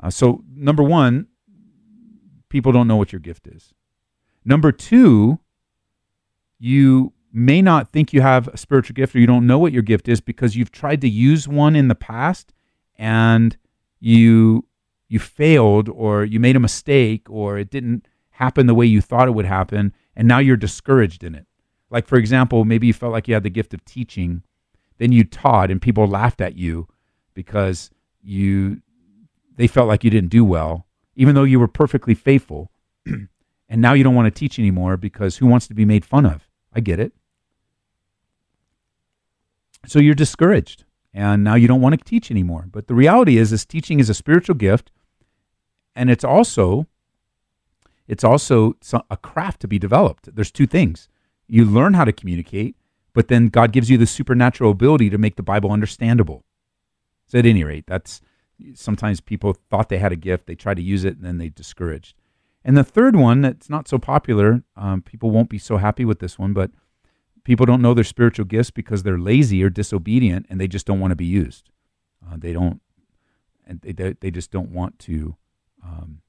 Uh, so, number one, people don't know what your gift is. Number two, you may not think you have a spiritual gift or you don't know what your gift is because you've tried to use one in the past and you you failed or you made a mistake or it didn't happen the way you thought it would happen and now you're discouraged in it like, for example, maybe you felt like you had the gift of teaching, then you taught and people laughed at you because you they felt like you didn't do well, even though you were perfectly faithful. and now you don't want to teach anymore because who wants to be made fun of? I get it. So you're discouraged and now you don't want to teach anymore. But the reality is this teaching is a spiritual gift and it's also it's also a craft to be developed. There's two things you learn how to communicate, but then God gives you the supernatural ability to make the Bible understandable. So, at any rate, that's sometimes people thought they had a gift, they tried to use it, and then they discouraged. And the third one that's not so popular, um, people won't be so happy with this one, but people don't know their spiritual gifts because they're lazy or disobedient and they just don't want to be used. Uh, they don't, they, they just don't want to, um,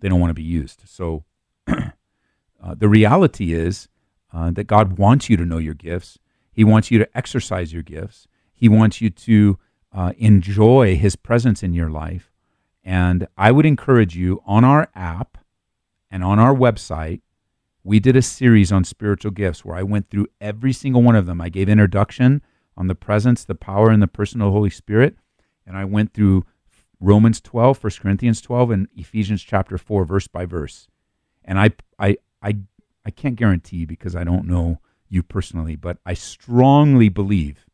they don't want to be used. So the reality is uh, that God wants you to know your gifts. He wants you to exercise your gifts. He wants you to uh, enjoy His presence in your life. And I would encourage you on our app and on our website, we did a series on spiritual gifts where I went through every single one of them. I gave introduction on the presence, the power, and the person of the Holy Spirit. And I went through Romans 12, 1 Corinthians 12, and Ephesians chapter 4, verse by verse. And I, I, I, I can't guarantee because I don't know you personally, but I strongly believe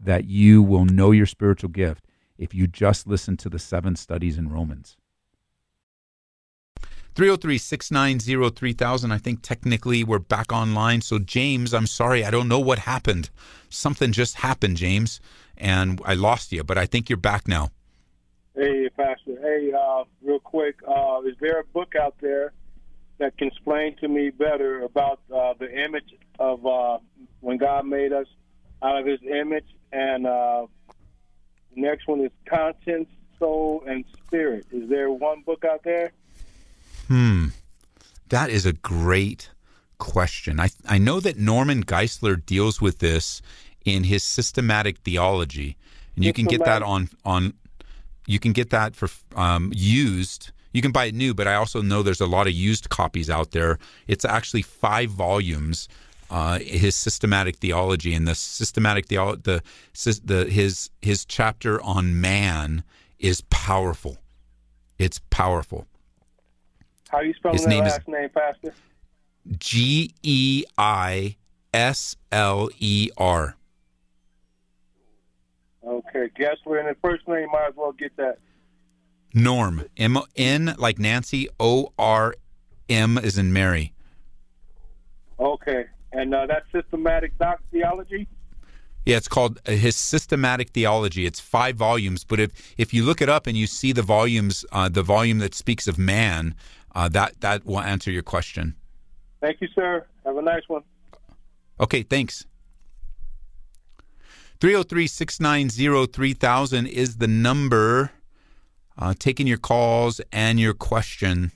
that you will know your spiritual gift if you just listen to the seven studies in Romans. 303 690 3000. I think technically we're back online. So, James, I'm sorry. I don't know what happened. Something just happened, James, and I lost you, but I think you're back now. Hey, Pastor. Hey, uh, real quick, uh, is there a book out there that can explain to me better about uh, the image of uh, when God made us out of His image? And uh, next one is conscience, soul, and spirit. Is there one book out there? Hmm. That is a great question. I I know that Norman Geisler deals with this in his systematic theology, and you can get that on on you can get that for um, used. You can buy it new, but I also know there's a lot of used copies out there. It's actually five volumes. Uh, his systematic theology and the systematic theology, the, the his his chapter on man is powerful. It's powerful. How do you spell his name last is name, Pastor? G E I S L E R. Okay, Geisler, and the first name might as well get that. Norm. M N like Nancy. O R M is in Mary. Okay, and uh, that's systematic doc theology. Yeah, it's called uh, his systematic theology. It's five volumes, but if if you look it up and you see the volumes, uh, the volume that speaks of man, uh, that that will answer your question. Thank you, sir. Have a nice one. Okay, thanks. 303 690 3000 is the number. Uh, taking your calls and your question.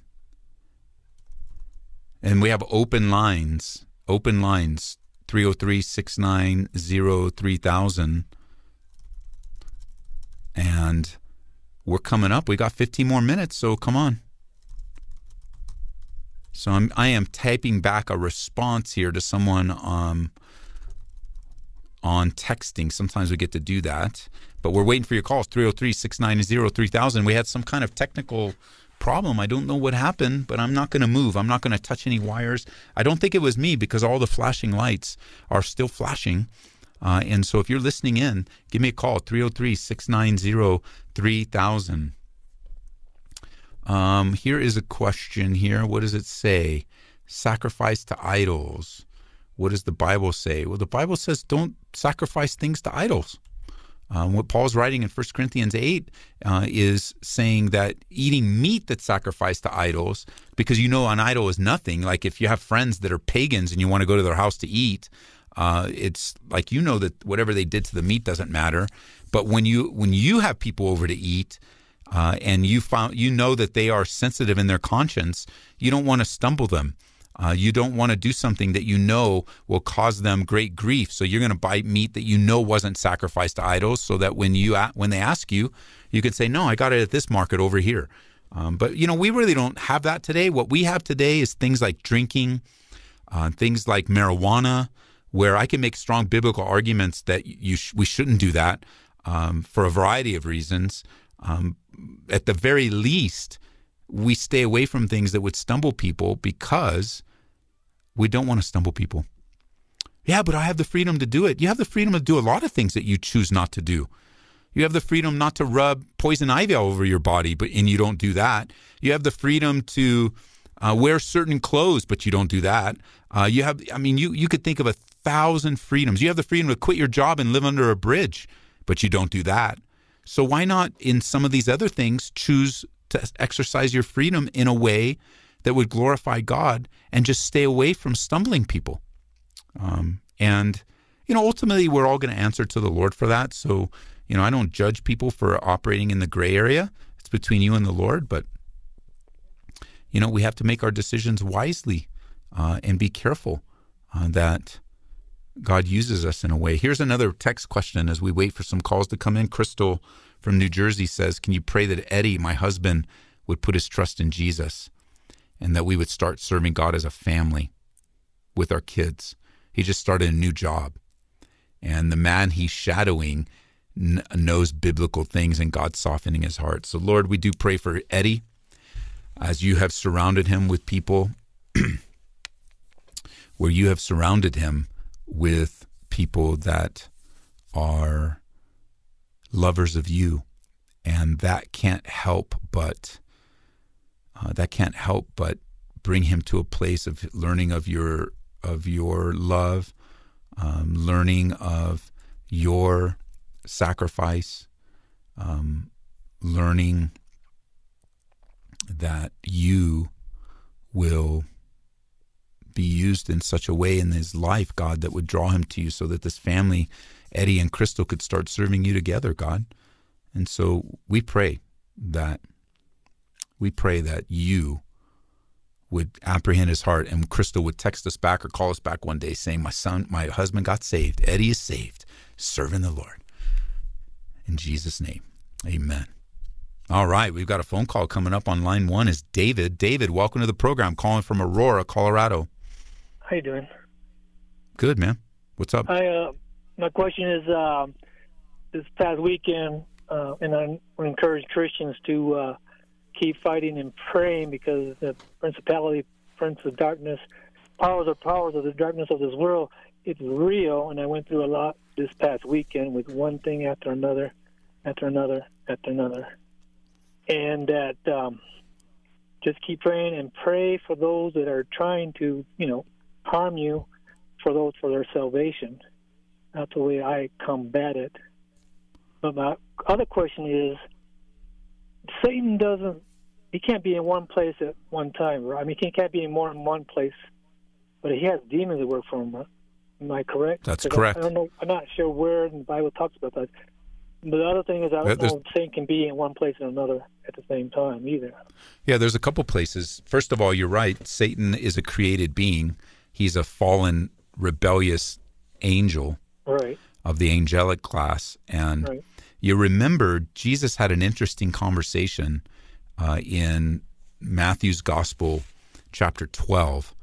And we have open lines. Open lines 303 690 3000. And we're coming up. We got 15 more minutes, so come on. So I'm I am typing back a response here to someone um, on texting. Sometimes we get to do that, but we're waiting for your calls 303 690 3000. We had some kind of technical problem. I don't know what happened, but I'm not going to move. I'm not going to touch any wires. I don't think it was me because all the flashing lights are still flashing. Uh, and so if you're listening in, give me a call 303 690 3000. Um, here is a question here. What does it say? Sacrifice to idols. What does the Bible say? Well, the Bible says don't sacrifice things to idols. Um, what Paul's writing in 1 Corinthians 8 uh, is saying that eating meat that's sacrificed to idols, because you know an idol is nothing. Like if you have friends that are pagans and you want to go to their house to eat, uh, it's like you know that whatever they did to the meat doesn't matter. But when you when you have people over to eat, uh, and you found you know that they are sensitive in their conscience, you don't want to stumble them. Uh, you don't want to do something that you know will cause them great grief. So you're going to buy meat that you know wasn't sacrificed to idols, so that when you when they ask you, you can say, "No, I got it at this market over here." Um, but you know, we really don't have that today. What we have today is things like drinking, uh, things like marijuana, where I can make strong biblical arguments that you sh- we shouldn't do that um, for a variety of reasons. Um, at the very least, we stay away from things that would stumble people because we don't want to stumble people. Yeah, but I have the freedom to do it. You have the freedom to do a lot of things that you choose not to do. You have the freedom not to rub poison ivy all over your body, but and you don't do that. You have the freedom to uh, wear certain clothes, but you don't do that. Uh, you have, I mean, you you could think of a thousand freedoms. You have the freedom to quit your job and live under a bridge, but you don't do that. So why not in some of these other things choose to exercise your freedom in a way that would glorify God and just stay away from stumbling people. Um, and, you know, ultimately, we're all going to answer to the Lord for that. So, you know, I don't judge people for operating in the gray area. It's between you and the Lord. But, you know, we have to make our decisions wisely uh, and be careful uh, that God uses us in a way. Here's another text question as we wait for some calls to come in. Crystal from New Jersey says, Can you pray that Eddie, my husband, would put his trust in Jesus and that we would start serving God as a family with our kids? He just started a new job. And the man he's shadowing n- knows biblical things and God's softening his heart. So, Lord, we do pray for Eddie as you have surrounded him with people, where you have surrounded him with people that are lovers of you. And that can't help but uh, that can't help but bring him to a place of learning of your of your love, um, learning of your sacrifice, um, learning that you will be used in such a way in his life, God, that would draw him to you so that this family, Eddie and Crystal, could start serving you together, God. And so we pray that we pray that you would apprehend his heart and Crystal would text us back or call us back one day saying, My son, my husband got saved. Eddie is saved, serving the Lord. In Jesus' name. Amen. All right, we've got a phone call coming up on line one. Is David? David, welcome to the program. Calling from Aurora, Colorado. How you doing? Good, man. What's up? I uh, my question is uh, this past weekend, uh, and I encourage Christians to uh, keep fighting and praying because the principality, prince of darkness, powers or powers of the darkness of this world, it's real. And I went through a lot this past weekend with one thing after another, after another, after another, and that um, just keep praying and pray for those that are trying to, you know, harm you, for those for their salvation. That's the way I combat it. But my other question is Satan doesn't. He can't be in one place at one time. Right? I mean, he can't be in more than one place. But he has demons that work for him. Right? Am I correct? That's correct. I, I, don't know. I'm not sure where in the Bible talks about that. But the other thing is, I don't There's, know Satan can be in one place and another at the same time either. Yeah, there's a couple places. First of all, you're right. Satan is a created being. He's a fallen, rebellious angel right. of the angelic class, and right. You remember Jesus had an interesting conversation uh, in Matthew's Gospel, chapter 12.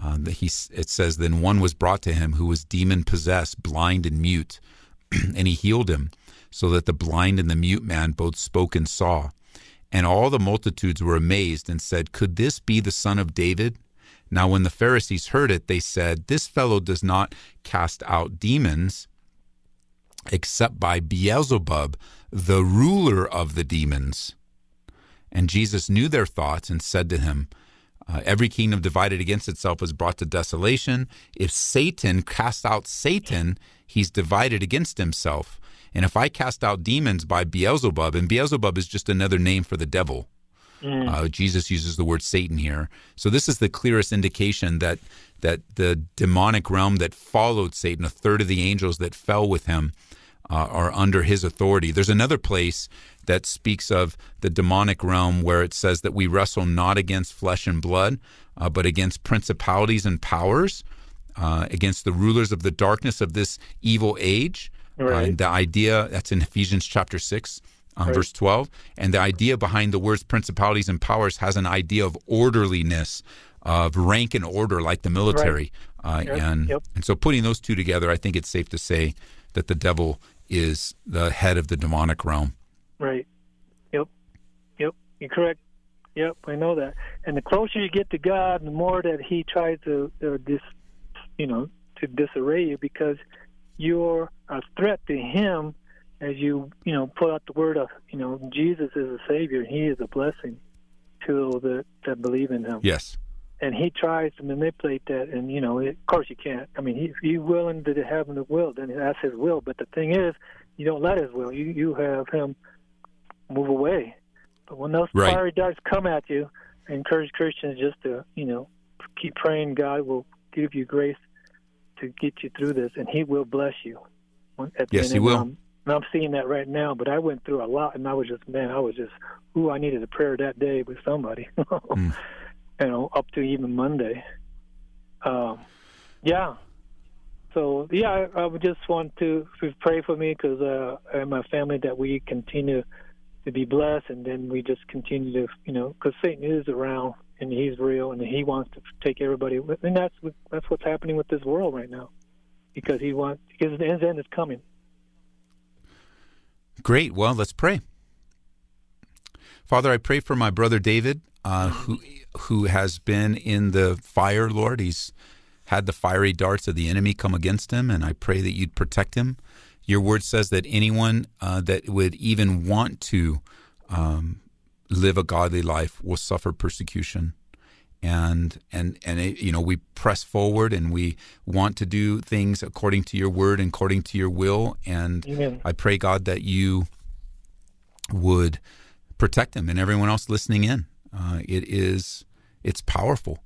Uh, he, it says, Then one was brought to him who was demon possessed, blind and mute, and he healed him, so that the blind and the mute man both spoke and saw. And all the multitudes were amazed and said, Could this be the son of David? Now, when the Pharisees heard it, they said, This fellow does not cast out demons except by Beelzebub, the ruler of the demons. And Jesus knew their thoughts and said to him, uh, Every kingdom divided against itself is brought to desolation. If Satan cast out Satan, he's divided against himself. And if I cast out demons by Beelzebub, and Beelzebub is just another name for the devil, mm. uh, Jesus uses the word Satan here. So this is the clearest indication that that the demonic realm that followed Satan, a third of the angels that fell with him, uh, are under his authority. There's another place that speaks of the demonic realm where it says that we wrestle not against flesh and blood, uh, but against principalities and powers, uh, against the rulers of the darkness of this evil age. Right. and the idea that's in Ephesians chapter 6. Um, Right. Verse 12. And the idea behind the words principalities and powers has an idea of orderliness, of rank and order, like the military. Uh, Yep, and, yep. and so putting those two together, I think it's safe to say that the devil is the head of the demonic realm. Right. Yep. Yep. You're correct. Yep. I know that. And the closer you get to God, the more that He tries to uh, dis, you know, to disarray you because you're a threat to Him as you, you know, put out the word of, you know, Jesus is a Savior. He is a blessing to that, that believe in Him. Yes. And He tries to manipulate that, and you know, it, of course you can't. I mean, he, if He's willing to have in the will, then that's His will. But the thing is, you don't let His will. You you have Him move away. But when those Right. fiery darts come at you, I encourage Christians just to, you know, keep praying. God will give you grace to get you through this, and He will bless you. Yes, end. He will. um, and I'm seeing that right now. But I went through a lot, and I was just, man, I was just, ooh, I needed a prayer that day with somebody. Mm. You know, up to even Monday. Um, yeah. So yeah, I, I would just want to pray for me because uh, and my family that we continue to be blessed, and then we just continue to you know because Satan is around and he's real and he wants to take everybody, and that's that's what's happening with this world right now because he wants because the end is coming. Great. Well, let's pray. Father, I pray for my brother David, uh, who who has been in the fire. Lord, he's had the fiery darts of the enemy come against him, and I pray that you'd protect him. Your word says that anyone uh, that would even want to um, live a godly life will suffer persecution and and and it, you know we press forward and we want to do things according to your word and according to your will and Amen. I pray God that you would protect him and everyone else listening in uh, it is it's powerful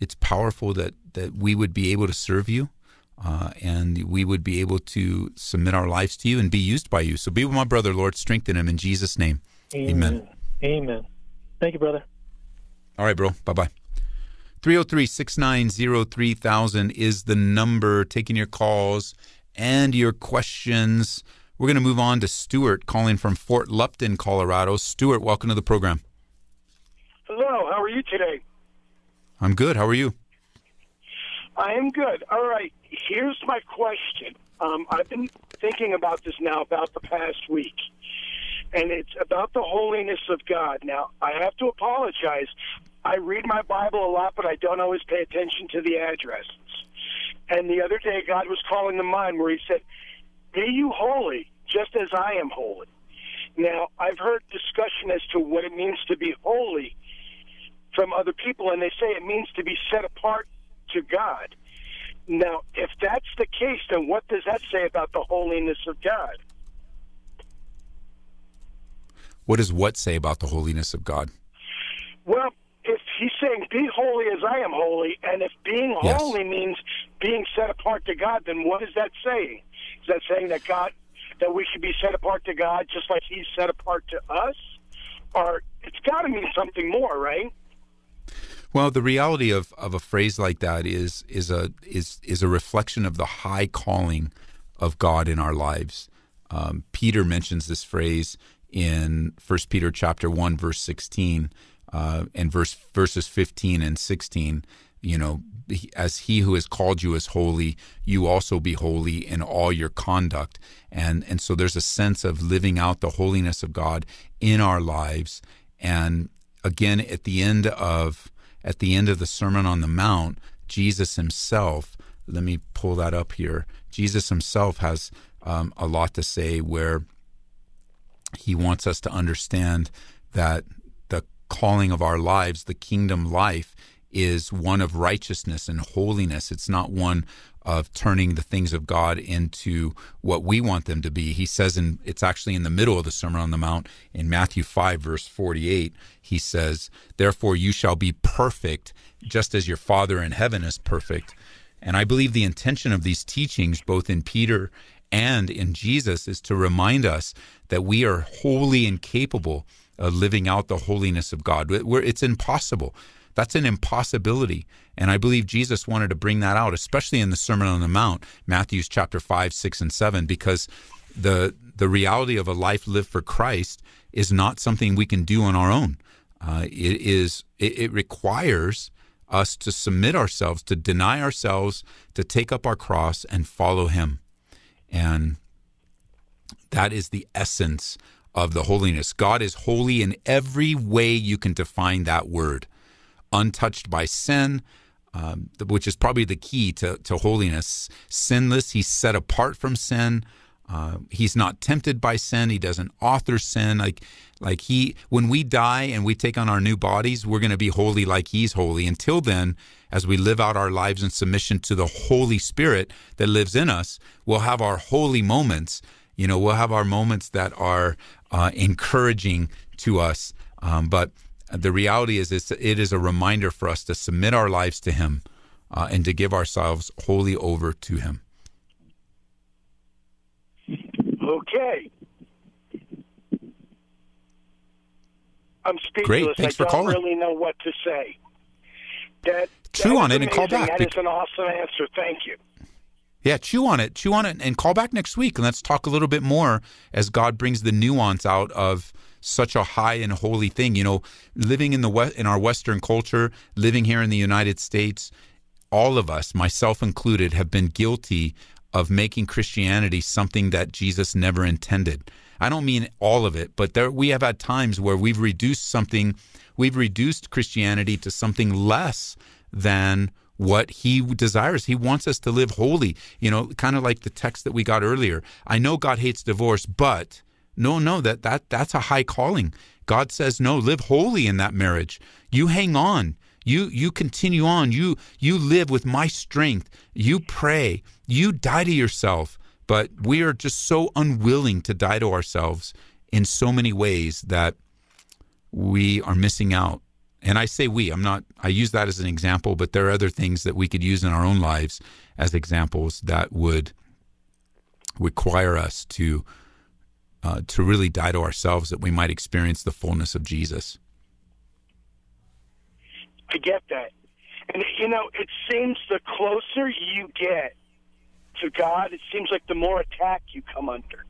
it's powerful that that we would be able to serve you uh, and we would be able to submit our lives to you and be used by you so be with my brother Lord strengthen him in Jesus name Amen. Amen. Thank you, brother. All right, bro. Bye bye. 303 690 3000 is the number. Taking your calls and your questions. We're going to move on to Stuart calling from Fort Lupton, Colorado. Stuart, welcome to the program. Hello, how are you today? I'm good. How are you? I am good. All right, here's my question. Um, I've been thinking about this now about the past week, and it's about the holiness of God. Now, I have to apologize. I read my Bible a lot, but I don't always pay attention to the addresses. And the other day, God was calling to mind where He said, Be you holy, just as I am holy. Now, I've heard discussion as to what it means to be holy from other people, and they say it means to be set apart to God. Now, if that's the case, then what does that say about the holiness of God? What does what say about the holiness of God? Well, if he's saying be holy as I am holy, and if being Yes. holy means being set apart to God, then what is that saying? Is that saying that God that we should be set apart to God just like he's set apart to us? Or it's got to mean something more, right? Well, the reality of, of a phrase like that is is a is is a reflection of the high calling of God in our lives. Um, Peter mentions this phrase in 1 Peter chapter one verse sixteen uh, and verse verses fifteen and sixteen. You know, as He who has called you is holy, you also be holy in all your conduct. And and so there's a sense of living out the holiness of God in our lives. And again, at the end of at the end of the Sermon on the Mount, Jesus himself, let me pull that up here. Jesus himself has um, a lot to say where he wants us to understand that the calling of our lives, the kingdom life, is one of righteousness and holiness. It's not one of turning the things of God into what we want them to be. He says and it's actually in the middle of the Sermon on the Mount in Matthew 5 verse 48, he says, "Therefore you shall be perfect just as your Father in heaven is perfect." And I believe the intention of these teachings both in Peter and in Jesus is to remind us that we are wholly incapable of living out the holiness of God. It's impossible. That's an impossibility. And I believe Jesus wanted to bring that out, especially in the Sermon on the Mount, Matthew's chapter 5, 6, and 7, because the the reality of a life lived for Christ is not something we can do on our own. Uh, it is it, it requires us to submit ourselves, to deny ourselves, to take up our cross and follow Him. And that is the essence of the holiness. God is holy in every way you can define that word, untouched by sin, um, which is probably the key to, to holiness. Sinless, he's set apart from sin. Uh, he's not tempted by sin. He doesn't author sin. Like, like he, when we die and we take on our new bodies, we're going to be holy like he's holy. Until then, as we live out our lives in submission to the Holy Spirit that lives in us, we'll have our holy moments. You know, we'll have our moments that are uh, encouraging to us Um, but the reality is, it's, it is a reminder for us to submit our lives to Him uh, and to give ourselves wholly over to Him. Okay. I'm speechless. Great. Thanks I for don't really know what to say. That, Chew that on it and call back. That is an awesome answer. Thank you. Yeah, chew on it, chew on it, and call back next week, and let's talk a little bit more as God brings the nuance out of such a high and holy thing. You know, living in the West, in our Western culture, living here in the United States, all of us, myself included, have been guilty of making Christianity something that Jesus never intended. I don't mean all of it, but there we have had times where we've reduced something, we've reduced Christianity to something less than what he desires. He wants us to live holy, you know, kind of like the text that we got earlier. I know God hates divorce, but no, no, that that that's a high calling. God says, "No, live holy in that marriage. You hang on. You you continue on. You you live with my strength. You pray. You die to yourself." But we are just so unwilling to die to ourselves in so many ways that we are missing out. And I say we, I'm not, I use that as an example, but there are other things that we could use in our own lives as examples that would require us to. Uh, to really die to ourselves that we might experience the fullness of Jesus. I get that. And, you know, it seems the closer you get to God, it seems like the more attack you come under.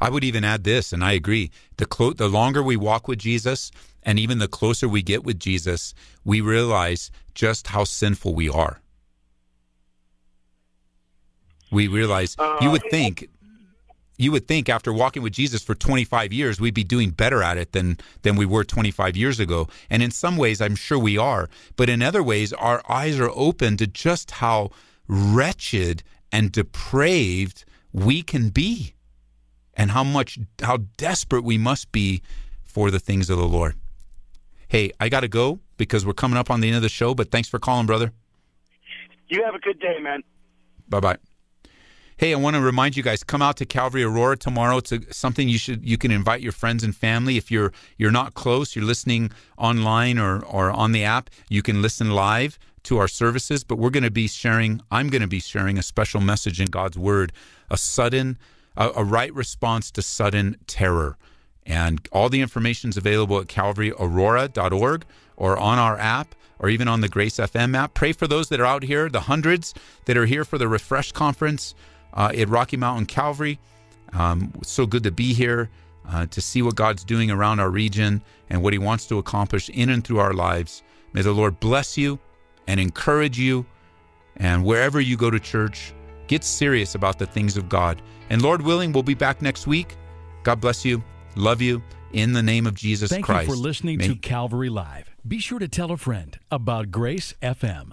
I would even add this, and I agree. The clo- the longer we walk with Jesus, and even the closer we get with Jesus, we realize just how sinful we are. We realize you would think you would think after walking with Jesus for 25 years we'd be doing better at it than than we were 25 years ago. And in some ways I'm sure we are, but in other ways our eyes are open to just how wretched and depraved we can be and how much how desperate we must be for the things of the Lord. Hey, I got to go because we're coming up on the end of the show, but thanks for calling, brother. You have a good day, man. Bye-bye. Hey, I want to remind you guys come out to Calvary Aurora tomorrow. It's a, something you should you can invite your friends and family. If you're you're not close, you're listening online or or on the app, you can listen live to our services, but we're going to be sharing I'm going to be sharing a special message in God's word, a sudden a, a right response to sudden terror. And all the information is available at calvaryaurora.org or on our app or even on the Grace FM app. Pray for those that are out here, the hundreds that are here for the Refresh Conference uh, at Rocky Mountain Calvary. Um, so good to be here uh, to see what God's doing around our region and what He wants to accomplish in and through our lives. May the Lord bless you and encourage you. And wherever you go to church, get serious about the things of God. And Lord willing, we'll be back next week. God bless you. Love you. In the name of Jesus Thank Christ. Thank you for listening May- to Calvary Live. Be sure to tell a friend about Grace FM.